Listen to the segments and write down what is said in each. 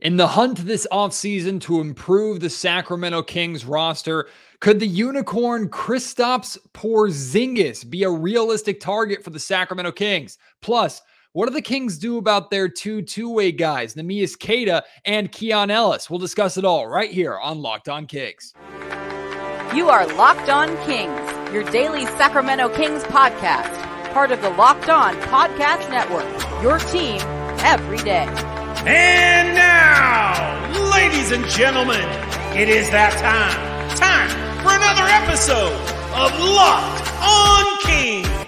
In the hunt this offseason to improve the Sacramento Kings roster, could the unicorn Kristaps Porzingis be a realistic target for the Sacramento Kings? Plus, what do the Kings do about their two two-way guys, Neemias Queta and Keon Ellis? We'll discuss it all right here on Locked On Kings. You are Locked On Kings, your daily Sacramento Kings podcast, part of the Locked On Podcast Network. Your team every day. And now, ladies and gentlemen, it is that time. Time for another episode of Locked on Kings.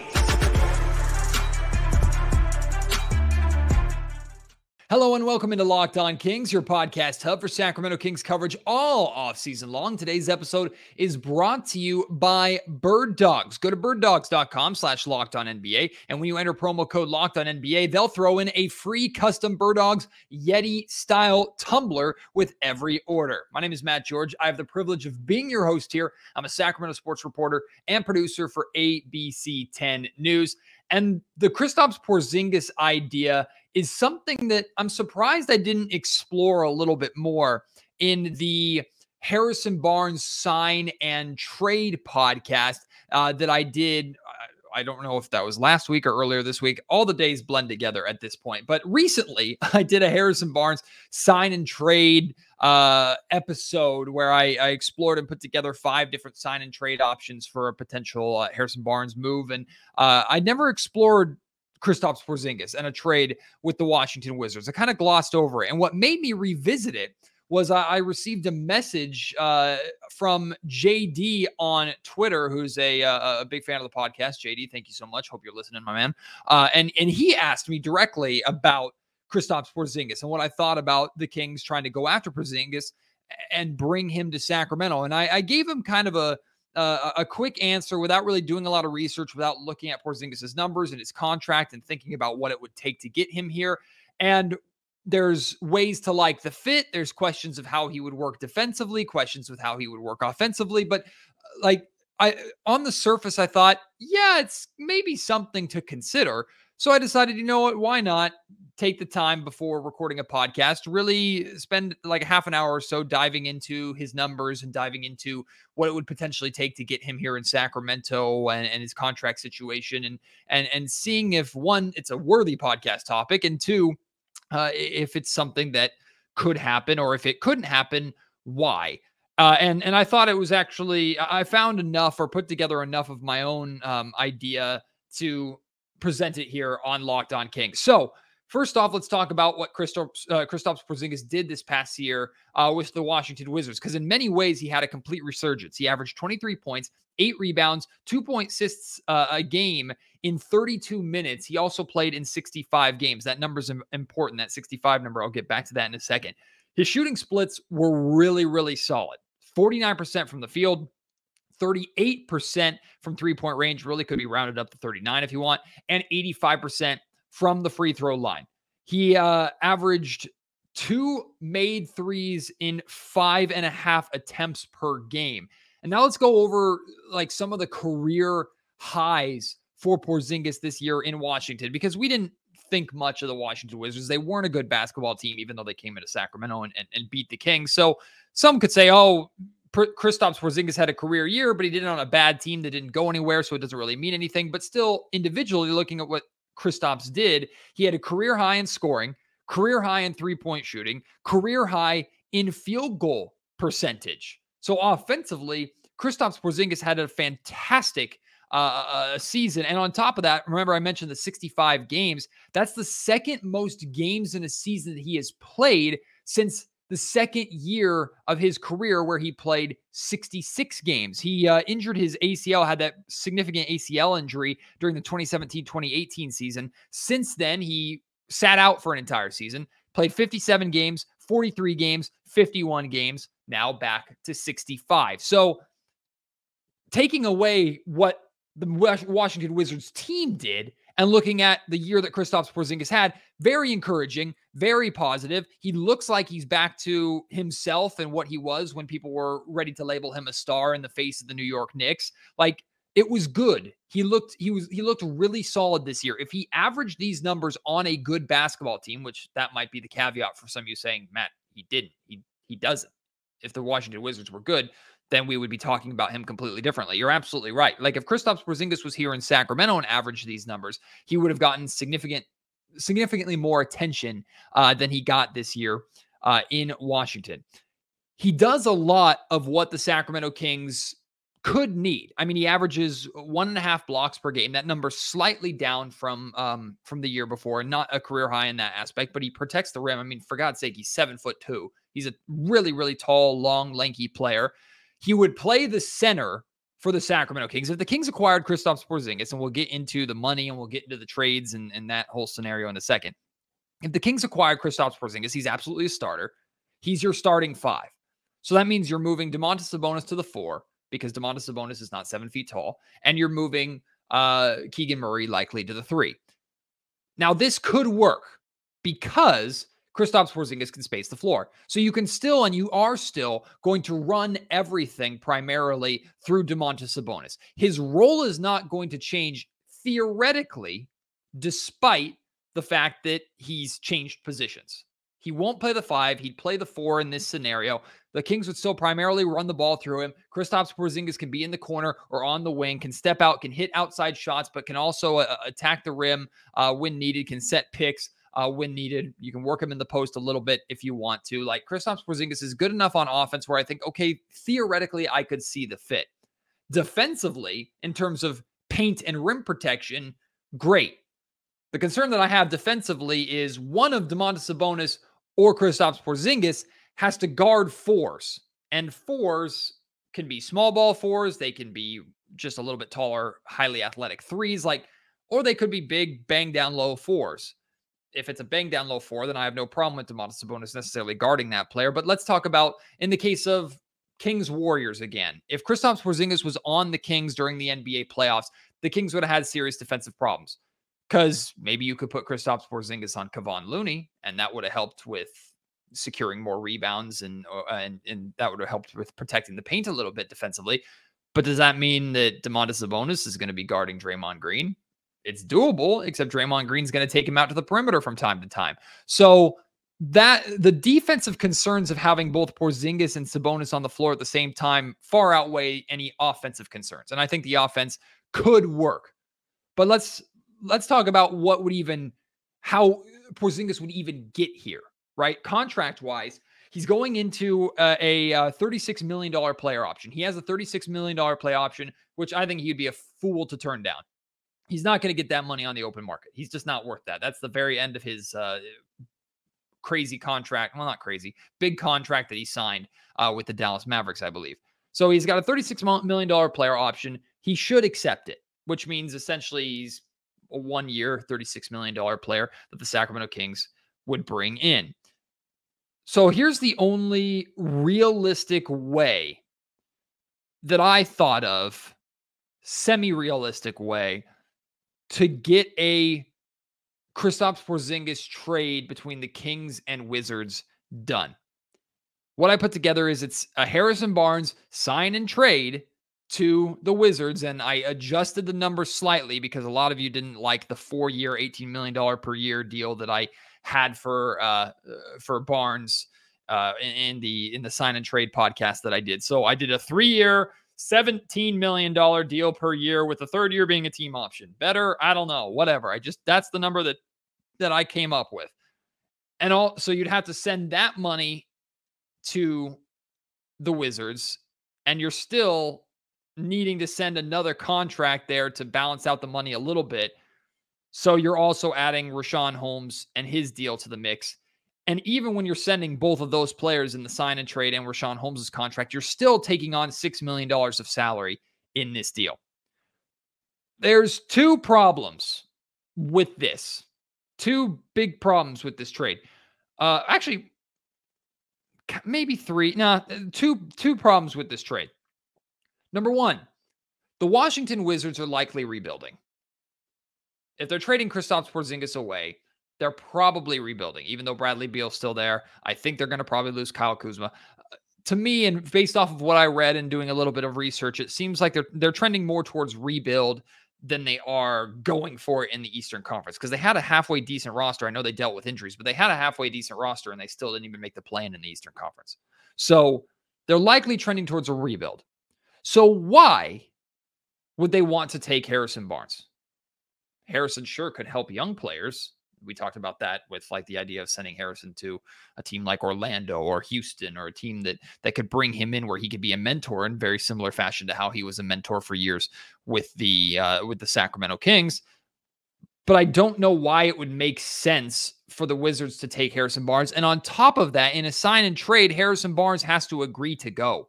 Hello and welcome into Locked On Kings, your podcast hub for Sacramento Kings coverage all off season long. Today's episode is brought to you by Bird Dogs. Go to birddogs.com slash locked on NBA. And when you enter promo code locked on NBA, they'll throw in a free custom Bird Dogs Yeti style tumbler with every order. My name is Matt George. I have the privilege of being your host here. I'm a Sacramento sports reporter and producer for ABC 10 News. And the Kristaps Porzingis idea is something that I'm surprised I didn't explore a little bit more in the Harrison Barnes sign and trade podcast uh, that I did. I don't know if that was last week or earlier this week. All the days blend together at this point. But recently, I did a Harrison Barnes sign and trade uh, episode where I, I, explored and put together five different sign and trade options for a potential uh, Harrison Barnes move. And uh, I never explored Kristaps Porzingis and a trade with the Washington Wizards. I kind of glossed over it. And what made me revisit it was I, I received a message uh, from JD on Twitter, who's a, uh, a, big fan of the podcast. JD, thank you so much. Hope you're listening, my man. Uh, and and he asked me directly about Kristaps Porzingis and what I thought about the Kings trying to go after Porzingis and bring him to Sacramento. And I, I gave him kind of a uh, a quick answer without really doing a lot of research, without looking at Porzingis' numbers and his contract and thinking about what it would take to get him here. And there's ways to like the fit. There's questions of how he would work defensively, questions with how he would work offensively. But uh, like I on the surface, I thought, yeah, it's maybe something to consider. So I decided, you know what, why not take the time before recording a podcast, really spend like a half an hour or so diving into his numbers and diving into what it would potentially take to get him here in Sacramento and, and his contract situation and and and seeing if one, it's a worthy podcast topic, and two, uh, if it's something that could happen or if it couldn't happen, why? Uh, and and I thought it was actually I found enough or put together enough of my own um, idea to present it here on Locked On Kings. So First off, let's talk about what Kristaps, uh, Porzingis did this past year uh, with the Washington Wizards, because in many ways he had a complete resurgence. He averaged 23 points, eight rebounds, two point assists uh, a game in 32 minutes. He also played in 65 games. That number is important. That 65 number. I'll get back to that in a second. His shooting splits were really, really solid. 49% from the field, 38% from three point range, really could be rounded up to 39 if you want, and 85% from the free throw line. He uh, averaged two made threes in five and a half attempts per game. And now let's go over like some of the career highs for Porzingis this year in Washington because we didn't think much of the Washington Wizards. They weren't a good basketball team, even though they came into Sacramento and, and, and beat the Kings. So some could say, oh, Kristaps Porzingis had a career year, but he did it on a bad team that didn't go anywhere, so it doesn't really mean anything. But still, individually looking at what Kristaps did. He had a career high in scoring, career high in three point shooting, career high in field goal percentage. So offensively, Kristaps Porzingis had a fantastic uh, uh, uh, season. And on top of that, remember I mentioned the 65 games. That's the second most games in a season that he has played since the second year of his career where he played 66 games. He uh, injured his ACL, had that significant ACL injury during the 2017 2018 season. Since then, he sat out for an entire season, played 57 games, 43 games, 51 games, now back to 65. So, taking away what the Washington Wizards team did and looking at the year that Kristaps Porzingis had, very encouraging, very positive. He looks like he's back to himself and what he was when people were ready to label him a star in the face of the New York Knicks. Like it was good. He looked he was he looked really solid this year. If he averaged these numbers on a good basketball team, which that might be the caveat for some of you saying, Matt, he didn't. He he doesn't. If the Washington Wizards were good, then we would be talking about him completely differently. You're absolutely right. Like if Kristaps Porzingis was here in Sacramento and averaged these numbers, he would have gotten significant significantly more attention uh, than he got this year uh, in Washington. He does a lot of what the Sacramento Kings could need. I mean, he averages one and a half blocks per game. That number slightly down from um, from the year before, not a career high in that aspect. But he protects the rim. I mean, for God's sake, he's seven foot two. He's a really, really tall, long, lanky player. He would play the center for the Sacramento Kings. If the Kings acquired Kristaps Porzingis, and we'll get into the money and we'll get into the trades and, and that whole scenario in a second. If the Kings acquired Kristaps Porzingis, he's absolutely a starter. He's your starting five. So that means you're moving Domantas Sabonis to the four because Domantas Sabonis is not seven feet tall, and you're moving uh, Keegan Murray likely to the three. Now, this could work because Kristaps Porzingis can space the floor. So you can still, and you are still going to run everything primarily through Domantas Sabonis. His role is not going to change theoretically, despite the fact that he's changed positions. He won't play the five. He'd play the four in this scenario. The Kings would still primarily run the ball through him. Kristaps Porzingis can be in the corner or on the wing, can step out, can hit outside shots, but can also uh, attack the rim uh, when needed, can set picks. Uh, when needed, you can work him in the post a little bit if you want to. Like Kristaps Porzingis is good enough on offense where I think, okay, theoretically, I could see the fit. Defensively, in terms of paint and rim protection, great. The concern that I have defensively is one of Domantas Sabonis or Kristaps Porzingis has to guard fours. And fours can be small ball fours, they can be just a little bit taller, highly athletic threes, like, or they could be big, bang down low fours. If it's a bang down low four, then I have no problem with Domantas Sabonis necessarily guarding that player. But let's talk about in the case of Kings Warriors again. If Kristaps Porzingis was on the Kings during the NBA playoffs, the Kings would have had serious defensive problems because maybe you could put Kristaps Porzingis on Kevon Looney, and that would have helped with securing more rebounds, and uh, and and that would have helped with protecting the paint a little bit defensively. But does that mean that Domantas Sabonis is going to be guarding Draymond Green? It's doable, except Draymond Green's going to take him out to the perimeter from time to time. So that the defensive concerns of having both Porzingis and Sabonis on the floor at the same time far outweigh any offensive concerns. And I think the offense could work. But let's let's talk about what would even how Porzingis would even get here, right? Contract wise, he's going into uh, a, uh, $36 million player option. He has a $36 million play option, which I think he'd be a fool to turn down. He's not going to get that money on the open market. He's just not worth that. That's the very end of his uh, crazy contract. Well, not crazy, big contract that he signed uh, with the Dallas Mavericks, I believe. So he's got a $36 million player option. He should accept it, which means essentially he's a one year, $36 million player that the Sacramento Kings would bring in. So here's the only realistic way that I thought of, semi realistic way to get a Kristaps Porzingis trade between the Kings and Wizards done. What I put together is it's a Harrison Barnes sign and trade to the Wizards, and I adjusted the number slightly because a lot of you didn't like the four-year, eighteen million dollar per year deal that I had for uh, uh for Barnes uh, in the in the sign and trade podcast that I did. So I did a three-year, seventeen million dollar deal per year, with the third year being a team option. Better, I don't know, whatever. I just that's the number that that I came up with, and all so you'd have to send that money to the Wizards, and you're still needing to send another contract there to balance out the money a little bit. So you're also adding Richaun Holmes and his deal to the mix. And even when you're sending both of those players in the sign and trade and Richaun Holmes' contract, you're still taking on $6 million of salary in this deal. There's two problems with this. Two big problems with this trade. Uh, actually, maybe three. Nah, two two problems with this trade. Number one, the Washington Wizards are likely rebuilding. If they're trading Kristaps Porzingis away, they're probably rebuilding. Even though Bradley Beal's still there, I think they're going to probably lose Kyle Kuzma. Uh, to me, and based off of what I read and doing a little bit of research, it seems like they're they're trending more towards rebuild than they are going for it in the Eastern Conference because they had a halfway decent roster. I know they dealt with injuries, but they had a halfway decent roster and they still didn't even make the play in in the Eastern Conference. So they're likely trending towards a rebuild. So why would they want to take Harrison Barnes? Harrison sure could help young players we talked about that with like the idea of sending Harrison to a team like Orlando or Houston or a team that that could bring him in where he could be a mentor in very similar fashion to how he was a mentor for years with the uh, with the Sacramento Kings. But I don't know why it would make sense for the Wizards to take Harrison Barnes. And on top of that, in a sign and trade, Harrison Barnes has to agree to go.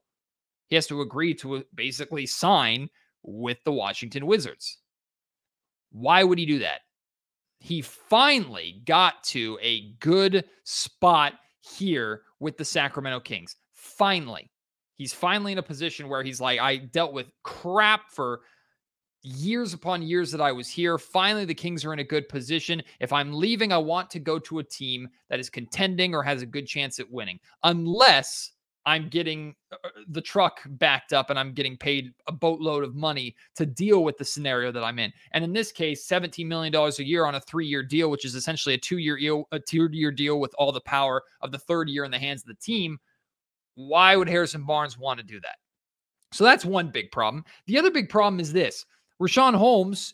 He has to agree to basically sign with the Washington Wizards. Why would he do that? He finally got to a good spot here with the Sacramento Kings. Finally. He's finally in a position where he's like, I dealt with crap for years upon years that I was here. Finally, the Kings are in a good position. If I'm leaving, I want to go to a team that is contending or has a good chance at winning, unless I'm getting uh, uh, the truck backed up and I'm getting paid a boatload of money to deal with the scenario that I'm in. And in this case, $17 million a year on a three year deal, which is essentially a two year deal, a two year deal with all the power of the third year in the hands of the team. Why would Harrison Barnes want to do that? So that's one big problem. The other big problem is this Richaun Holmes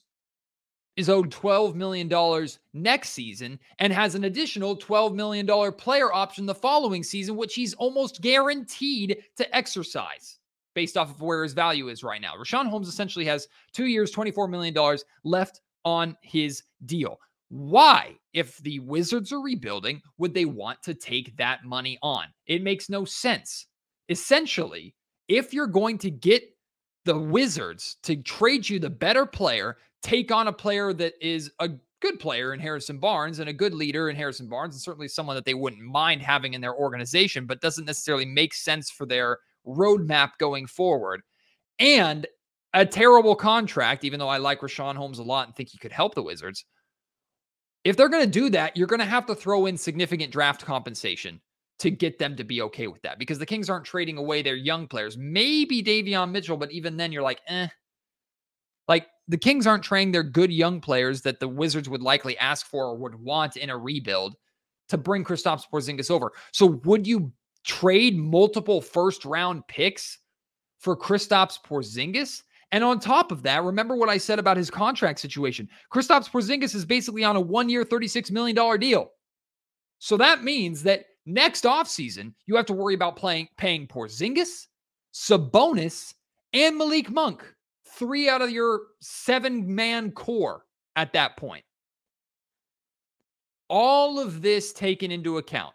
is owed $12 million next season and has an additional $12 million player option the following season, which he's almost guaranteed to exercise based off of where his value is right now. Richaun Holmes essentially has two years, $24 million left on his deal. Why, if the Wizards are rebuilding, would they want to take that money on? It makes no sense. Essentially, if you're going to get the Wizards to trade you the better player take on a player that is a good player in Harrison Barnes and a good leader in Harrison Barnes, and certainly someone that they wouldn't mind having in their organization, but doesn't necessarily make sense for their roadmap going forward. And a terrible contract, even though I like Richaun Holmes a lot and think he could help the Wizards. If they're going to do that, you're going to have to throw in significant draft compensation to get them to be okay with that because the Kings aren't trading away their young players. Maybe Davion Mitchell, but even then you're like, eh. The Kings aren't training their good young players that the Wizards would likely ask for or would want in a rebuild to bring Kristaps Porzingis over. So would you trade multiple first round picks for Kristaps Porzingis? And on top of that, remember what I said about his contract situation. Kristaps Porzingis is basically on a one-year, $36 million deal. So that means that next offseason, you have to worry about playing paying Porzingis, Sabonis, and Malik Monk three out of your seven man core at that point. All of this taken into account,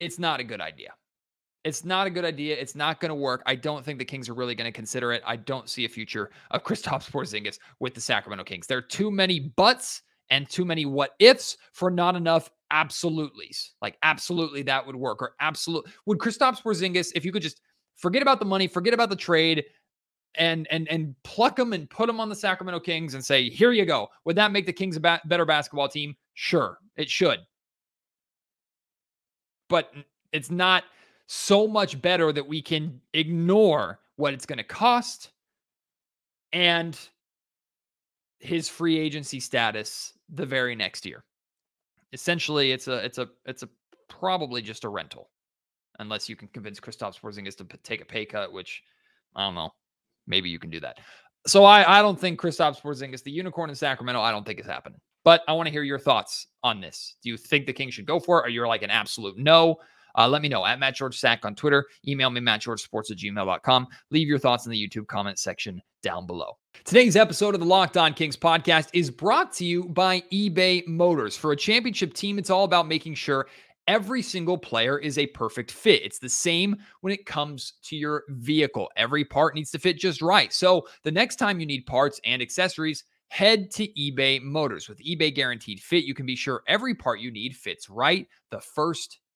it's not a good idea. It's not a good idea. It's not going to work. I don't think the Kings are really going to consider it. I don't see a future of Kristaps Porzingis with the Sacramento Kings. There are too many buts and too many what ifs for not enough absolutely's. Like absolutely that would work or absolute would Kristaps Porzingis if you could just forget about the money, forget about the trade, and and and pluck them and put them on the Sacramento Kings and say, "Here you go." Would that make the Kings a ba- better basketball team? Sure, it should. But it's not so much better that we can ignore what it's going to cost and his free agency status the very next year. Essentially, it's a it's a it's a probably just a rental, unless you can convince Kristaps Porzingis to p- take a pay cut, which I don't know maybe you can do that. So I, I don't think Kristaps Porzingis, the unicorn in Sacramento, I don't think is happening. But I want to hear your thoughts on this. Do you think the Kings should go for it, or you're like an absolute no? Uh, let me know at Matt George Sack on Twitter. Email me, mattgeorgesports at gmail.com. Leave your thoughts in the YouTube comment section down below. Today's episode of the Locked On Kings podcast is brought to you by eBay Motors. For a championship team, it's all about making sure every single player is a perfect fit. It's the same when it comes to your vehicle. Every part needs to fit just right. So the next time you need parts and accessories, head to eBay Motors. With eBay Guaranteed Fit, you can be sure every part you need fits right the first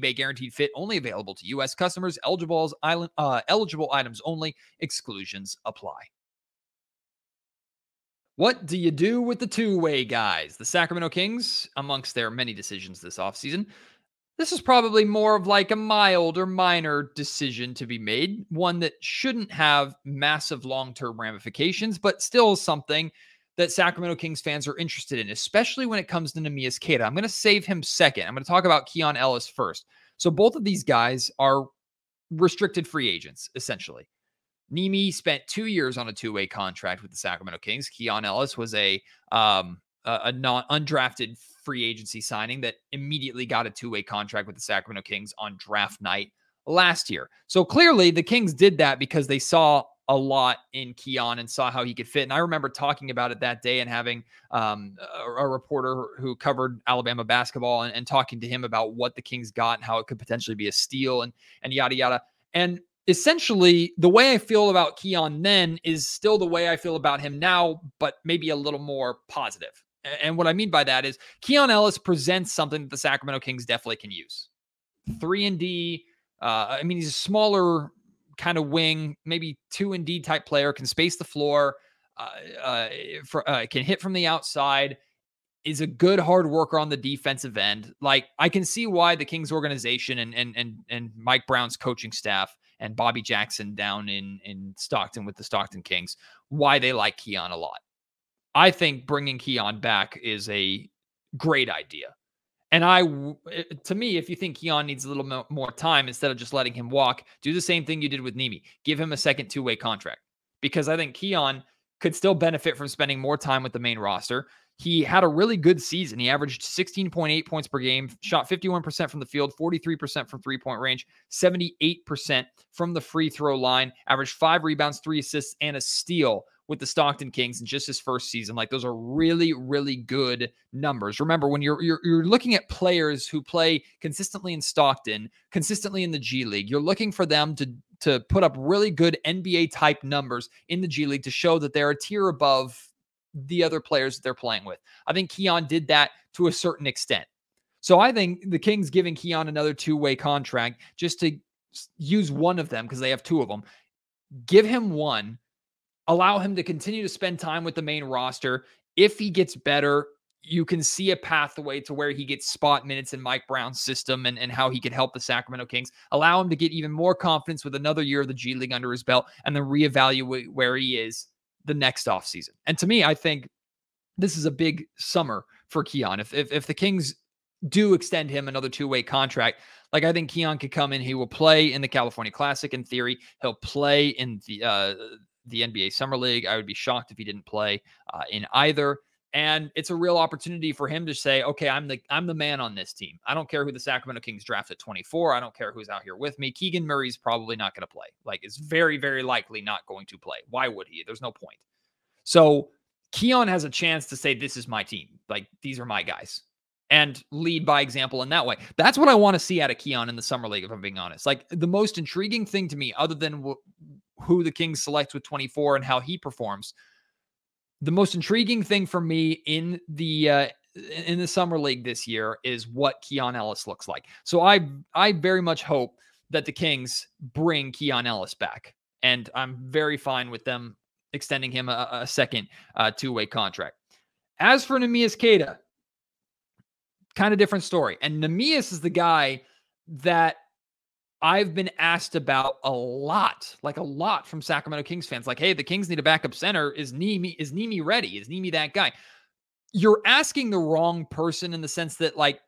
eBay guaranteed fit only available to U.S. customers. Eligible, uh, eligible items only. Exclusions apply. What do you do with the two way guys? The Sacramento Kings, amongst their many decisions this offseason, this is probably more of like a mild or minor decision to be made, one that shouldn't have massive long term ramifications, but still something that Sacramento Kings fans are interested in, especially when it comes to Neemias Queta. I'm going to save him second. I'm going to talk about Keon Ellis first. So both of these guys are restricted free agents, essentially. Nimi spent two years on a two-way contract with the Sacramento Kings. Keon Ellis was a um, a non undrafted free agency signing that immediately got a two-way contract with the Sacramento Kings on draft night last year. So clearly the Kings did that because they saw a lot in Keon and saw how he could fit. And I remember talking about it that day and having um, a, a, reporter who covered Alabama basketball and, and, talking to him about what the Kings got and how it could potentially be a steal and and yada yada. And essentially, the way I feel about Keon then is still the way I feel about him now, but maybe a little more positive. And what I mean by that is Keon Ellis presents something that the Sacramento Kings definitely can use. Three and D. Uh, I mean, he's a smaller kind of wing, maybe two and D type player, can space the floor, uh, uh, for, uh, can hit from the outside, is a good hard worker on the defensive end. Like I can see why the Kings organization and and and and Mike Brown's coaching staff and Bobby Jackson down in in Stockton with the Stockton Kings why they like Keon a lot. I think bringing Keon back is a great idea. And I, eh, to me, if you think Keon needs a little more time instead of just letting him walk, do the same thing you did with Nimi. Give him a second two way contract because I think Keon could still benefit from spending more time with the main roster. He had a really good season. He averaged 16.8 points per game, shot 51% from the field, 43% from three point range, 78% from the free throw line, averaged five rebounds, three assists, and a steal with the Stockton Kings in just his first season. Like those are really, really good numbers. Remember, when you're, you're you're looking at players who play consistently in Stockton, consistently in the G League, you're looking for them to to put up really good NBA type numbers in the G League to show that they're a tier above the other players that they're playing with. I think Keon did that to a certain extent. So I think the Kings giving Keon another two-way contract just to use one of them because they have two of them. Give him one allow him to continue to spend time with the main roster. If he gets better, you can see a pathway to where he gets spot minutes in Mike Brown's system and, and how he could help the Sacramento Kings. Allow him to get even more confidence with another year of the G League under his belt and then reevaluate where he is the next offseason. And to me, I think this is a big summer for Keon. If, if, if the Kings do extend him another two way contract, like I think Keon could come in, he will play in the California Classic in theory. He'll play in the uh, the NBA Summer League. I would be shocked if he didn't play uh, in either. And it's a real opportunity for him to say, okay, I'm the I'm the man on this team. I don't care who the Sacramento Kings draft at 24. I don't care who's out here with me. Keegan Murray's probably not going to play. Like, is very, very likely not going to play. Why would he? There's no point. So Keon has a chance to say, This is my team. Like, these are my guys. And lead by example in that way. That's what I want to see out of Keon in the summer league, if I'm being honest. Like the most intriguing thing to me, other than who the Kings select with 24 and how he performs. The most intriguing thing for me in the uh, in the summer league this year is what Keon Ellis looks like. So I I very much hope that the Kings bring Keon Ellis back, and I'm very fine with them extending him a, a second uh, two way contract. As for Neemias Queta, kind of different story. And Neemias is the guy that I've been asked about a lot, like a lot from Sacramento Kings fans. Like, hey, the Kings need a backup center. Is Nimi is Nimi ready? Is Nimi that guy? You're asking the wrong person in the sense that, like,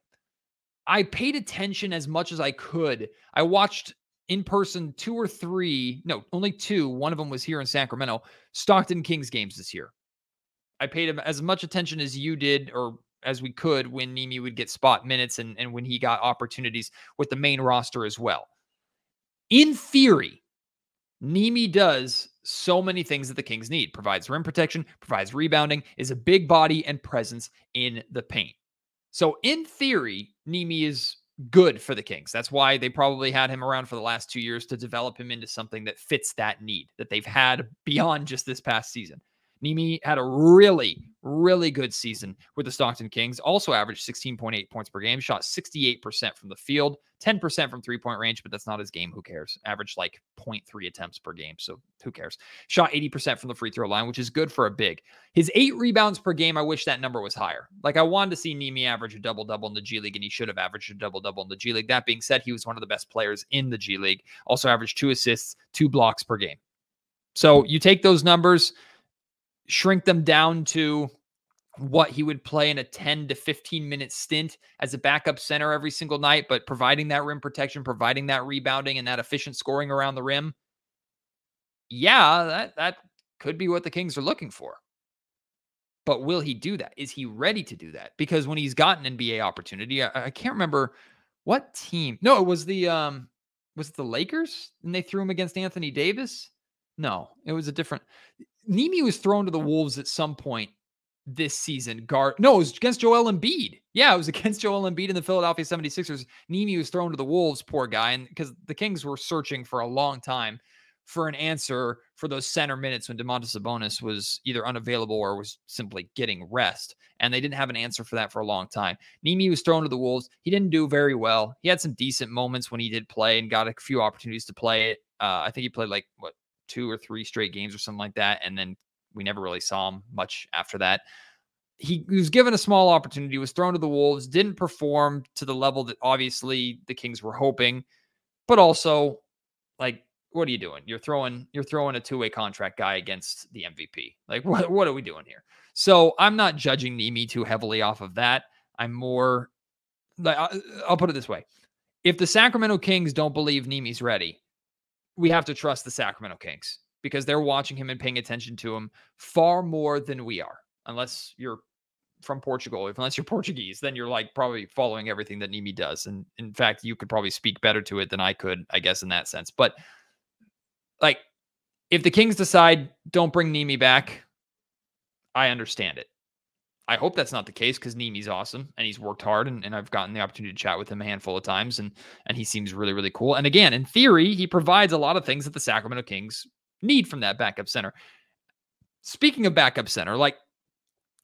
I paid attention as much as I could. I watched in person two or three, no, only two. One of them was here in Sacramento, Stockton Kings games this year. I paid him as much attention as you did, or as we could when Nimi would get spot minutes and, and when he got opportunities with the main roster as well in theory, Nimi does so many things that the Kings need. Provides rim protection, provides rebounding, is a big body and presence in the paint. So in theory, Nimi is good for the Kings. That's why they probably had him around for the last 2 years to develop him into something that fits that need that they've had beyond just this past season. Nimi had a really, really good season with the Stockton Kings. Also averaged 16.8 points per game, shot 68% from the field, 10% from three point range, but that's not his game. Who cares? Averaged like 0.3 attempts per game. So who cares? Shot 80% from the free throw line, which is good for a big. His eight rebounds per game, I wish that number was higher. Like I wanted to see Nimi average a double double in the G League, and he should have averaged a double double in the G League. That being said, he was one of the best players in the G League. Also averaged two assists, two blocks per game. So you take those numbers shrink them down to what he would play in a 10 to 15 minute stint as a backup center every single night, but providing that rim protection, providing that rebounding and that efficient scoring around the rim. Yeah, that that could be what the Kings are looking for. But will he do that? Is he ready to do that? Because when he's got an NBA opportunity, I, I can't remember what team. No, it was the um was it the Lakers? And they threw him against Anthony Davis? No, it was a different Nimi was thrown to the Wolves at some point this season. Guard, no, it was against Joel Embiid. Yeah, it was against Joel Embiid in the Philadelphia 76ers. Nimi was thrown to the Wolves, poor guy. And because the Kings were searching for a long time for an answer for those center minutes when Domantas Sabonis was either unavailable or was simply getting rest. And they didn't have an answer for that for a long time. Nimi was thrown to the Wolves. He didn't do very well. He had some decent moments when he did play and got a few opportunities to play it. Uh, I think he played like what two or three straight games or something like that. And then we never really saw him much after that. He, he was given a small opportunity, was thrown to the Wolves, didn't perform to the level that obviously the Kings were hoping, but also like what are you doing? You're throwing you're throwing a two-way contract guy against the MVP. Like what what are we doing here? So I'm not judging Nimi too heavily off of that. I'm more like I'll put it this way. If the Sacramento Kings don't believe Nimi's ready, we have to trust the Sacramento Kings because they're watching him and paying attention to him far more than we are. Unless you're from Portugal, if unless you're Portuguese, then you're like probably following everything that Nimi does. And in fact, you could probably speak better to it than I could, I guess, in that sense. But like, if the Kings decide don't bring Nimi back, I understand it. I hope that's not the case because Nimi's awesome and he's worked hard and, and I've gotten the opportunity to chat with him a handful of times and and he seems really, really cool. And again, in theory, he provides a lot of things that the Sacramento Kings need from that backup center. Speaking of backup center, like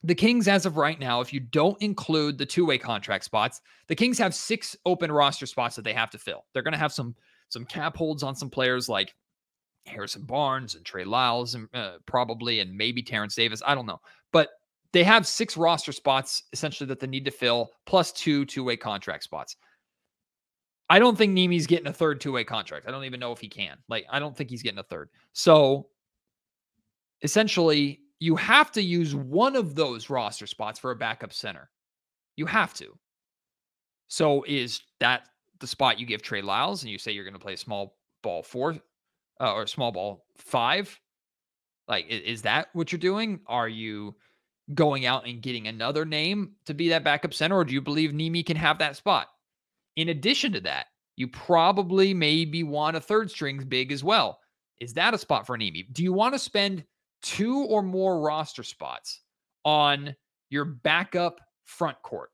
the Kings, as of right now, if you don't include the two-way contract spots, the Kings have six open roster spots that they have to fill. They're going to have some some cap holds on some players like Harrison Barnes and Trey Lyles, and uh, probably, and maybe Terrence Davis. I don't know, but they have six roster spots essentially that they need to fill, plus two two way contract spots. I don't think Nimi's getting a third two way contract. I don't even know if he can. Like, I don't think he's getting a third. So essentially, you have to use one of those roster spots for a backup center. You have to. So is that the spot you give Trey Lyles and you say you're going to play small ball four uh, or small ball five? Like, is, is that what you're doing? Are you going out and getting another name to be that backup center, or do you believe Nimi can have that spot? In addition to that, you probably maybe want a third strings big as well. Is that a spot for Nimi? Do you want to spend two or more roster spots on your backup front court?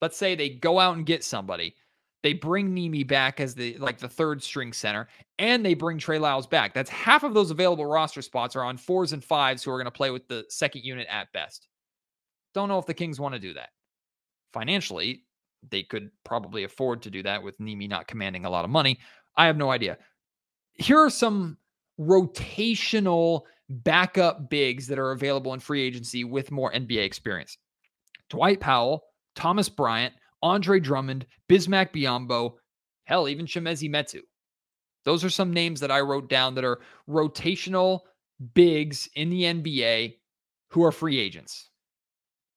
Let's say they go out and get somebody they bring Nimi back as the like the third string center, and they bring Trey Lyles back. That's half of those available roster spots are on fours and fives who are going to play with the second unit at best. Don't know if the Kings want to do that. Financially, they could probably afford to do that with Nimi not commanding a lot of money. I have no idea. Here are some rotational backup bigs that are available in free agency with more NBA experience. Dwight Powell, Thomas Bryant, Andre Drummond, Bismack Biyombo, hell, even Chimezie Metu. Those are some names that I wrote down that are rotational bigs in the NBA who are free agents.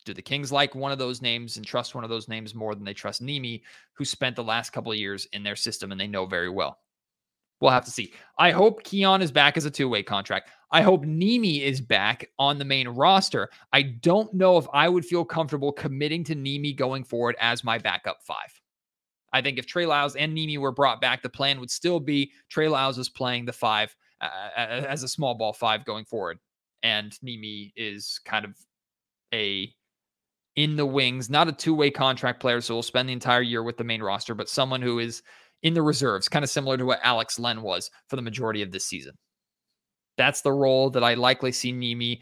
Do the Kings like one of those names and trust one of those names more than they trust Nimi, who spent the last couple of years in their system and they know very well? We'll have to see. I hope Keon is back as a two way contract. I hope Nimi is back on the main roster. I don't know if I would feel comfortable committing to Nimi going forward as my backup five. I think if Trey Lyles and Nimi were brought back, the plan would still be Trey Lyles is playing the five uh, as a small ball five going forward, and Nimi is kind of a in the wings, not a two way contract player, so we'll spend the entire year with the main roster, but someone who is in the reserves, kind of similar to what Alex Len was for the majority of this season. That's the role that I likely see Nimi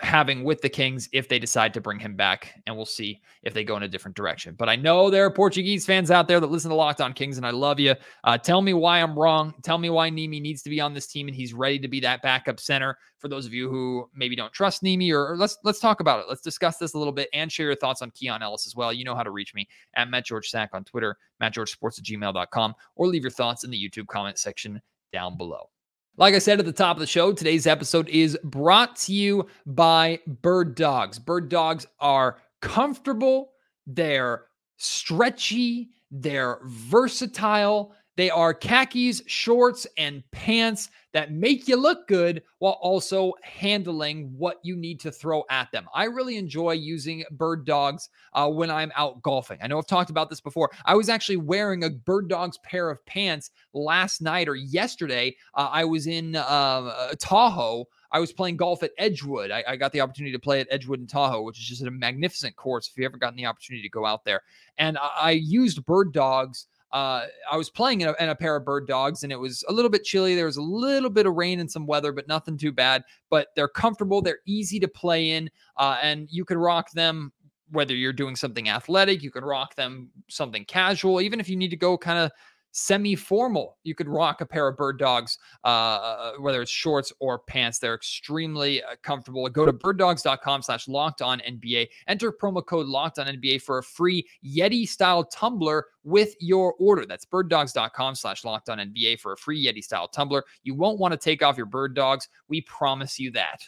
having with the Kings if they decide to bring him back. And we'll see if they go in a different direction. But I know there are Portuguese fans out there that listen to Locked On Kings, and I love you. Uh, tell me why I'm wrong. Tell me why Nimi needs to be on this team and he's ready to be that backup center. For those of you who maybe don't trust Nimi, or, or let's let's talk about it. Let's discuss this a little bit and share your thoughts on Keon Ellis as well. You know how to reach me at Matt George Sack on Twitter, mattgeorgesports at gmail.com, or leave your thoughts in the YouTube comment section down below. Like I said at the top of the show, today's episode is brought to you by Bird Dogs. Bird Dogs are comfortable, they're stretchy, they're versatile, they are khakis, shorts, and pants that make you look good while also handling what you need to throw at them. I really enjoy using bird dogs uh, when I'm out golfing. I know I've talked about this before. I was actually wearing a bird dogs pair of pants last night or yesterday. Uh, I was in uh, Tahoe. I was playing golf at Edgewood. I, I, got the opportunity to play at Edgewood in Tahoe, which is just a magnificent course. If you ever gotten the opportunity to go out there, and I, I used bird dogs uh, I was playing in a, in a, pair of bird dogs and it was a little bit chilly. There was a little bit of rain and some weather, but nothing too bad. But they're comfortable, they're easy to play in, uh, and you can rock them whether you're doing something athletic, you can rock them something casual, even if you need to go kind of semi-formal. You could rock a pair of bird dogs, uh, uh, whether it's shorts or pants. They're extremely uh, comfortable. Go to birddogs.com slash locked on NBA. Enter promo code locked on NBA for a free Yeti style tumbler with your order. That's birddogs.com slash locked on NBA for a free Yeti style tumbler. You won't want to take off your bird dogs. We promise you that.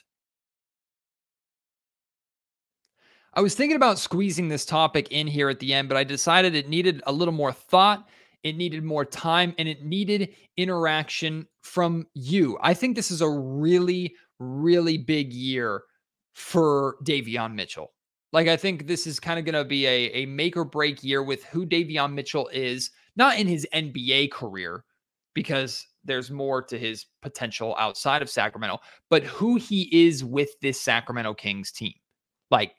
I was thinking about squeezing this topic in here at the end, but I decided it needed a little more thought it needed more time and it needed interaction from you. I think this is a really, really big year for Davion Mitchell. Like, I think this is kind of going to be a, a make or break year with who Davion Mitchell is, not in his NBA career, because there's more to his potential outside of Sacramento, but who he is with this Sacramento Kings team. Like,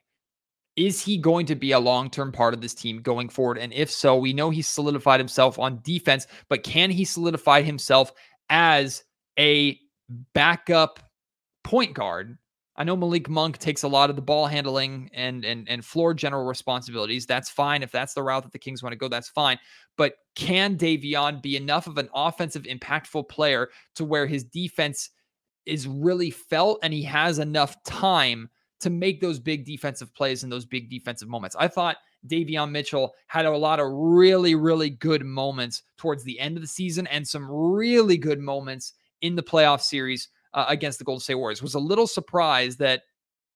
is he going to be a long term part of this team going forward? And if so, we know he's solidified himself on defense, but can he solidify himself as a backup point guard? I know Malik Monk takes a lot of the ball handling and and and floor general responsibilities. That's fine if that's the route that the Kings want to go. That's fine. But can Davion be enough of an offensive, impactful player to where his defense is really felt and he has enough time to make those big defensive plays and those big defensive moments. I thought Davion Mitchell had a lot of really, really good moments towards the end of the season and some really good moments in the playoff series uh, against the Golden State Warriors. Was a little surprised that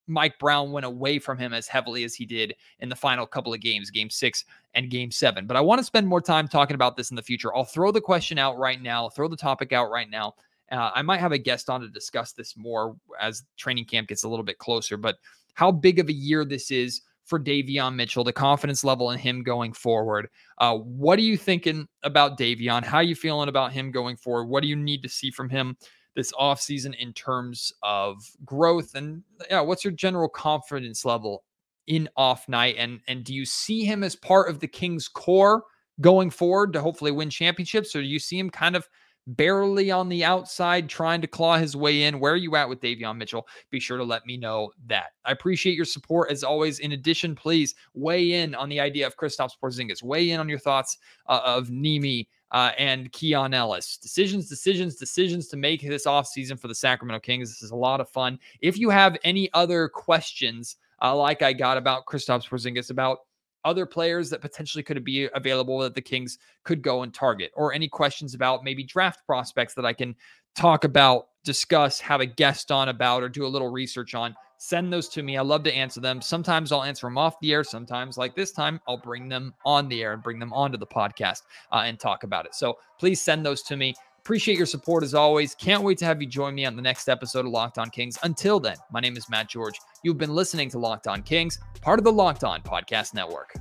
Mike Brown went away from him as heavily as he did in the final couple of games, game six and game seven. But I want to spend more time talking about this in the future. I'll throw the question out right now, throw the topic out right now. Uh, I might have a guest on to discuss this more as training camp gets a little bit closer, but how big of a year this is for Davion Mitchell, the confidence level in him going forward. Uh, what are you thinking about Davion? How are you feeling about him going forward? What do you need to see from him this offseason in terms of growth? And yeah, what's your general confidence level in off night? And and do you see him as part of the Kings core going forward to hopefully win championships? Or do you see him kind of barely on the outside trying to claw his way in. Where are you at with Davion Mitchell? Be sure to let me know that. I appreciate your support as always. In addition, please weigh in on the idea of Kristaps Porzingis. Weigh in on your thoughts uh, of Nimi uh, and Keon Ellis. Decisions, decisions, decisions to make this offseason for the Sacramento Kings. This is a lot of fun. If you have any other questions, uh, like I got about Kristaps Porzingis, about other players that potentially could be available that the Kings could go and target, or any questions about maybe draft prospects that I can talk about, discuss, have a guest on about, or do a little research on, send those to me. I love to answer them. Sometimes I'll answer them off the air. Sometimes, like this time, I'll bring them on the air and bring them onto the podcast uh, and talk about it. So please send those to me. Appreciate your support as always. Can't wait to have you join me on the next episode of Locked On Kings. Until then, my name is Matt George. You've been listening to Locked On Kings, part of the Locked On Podcast Network.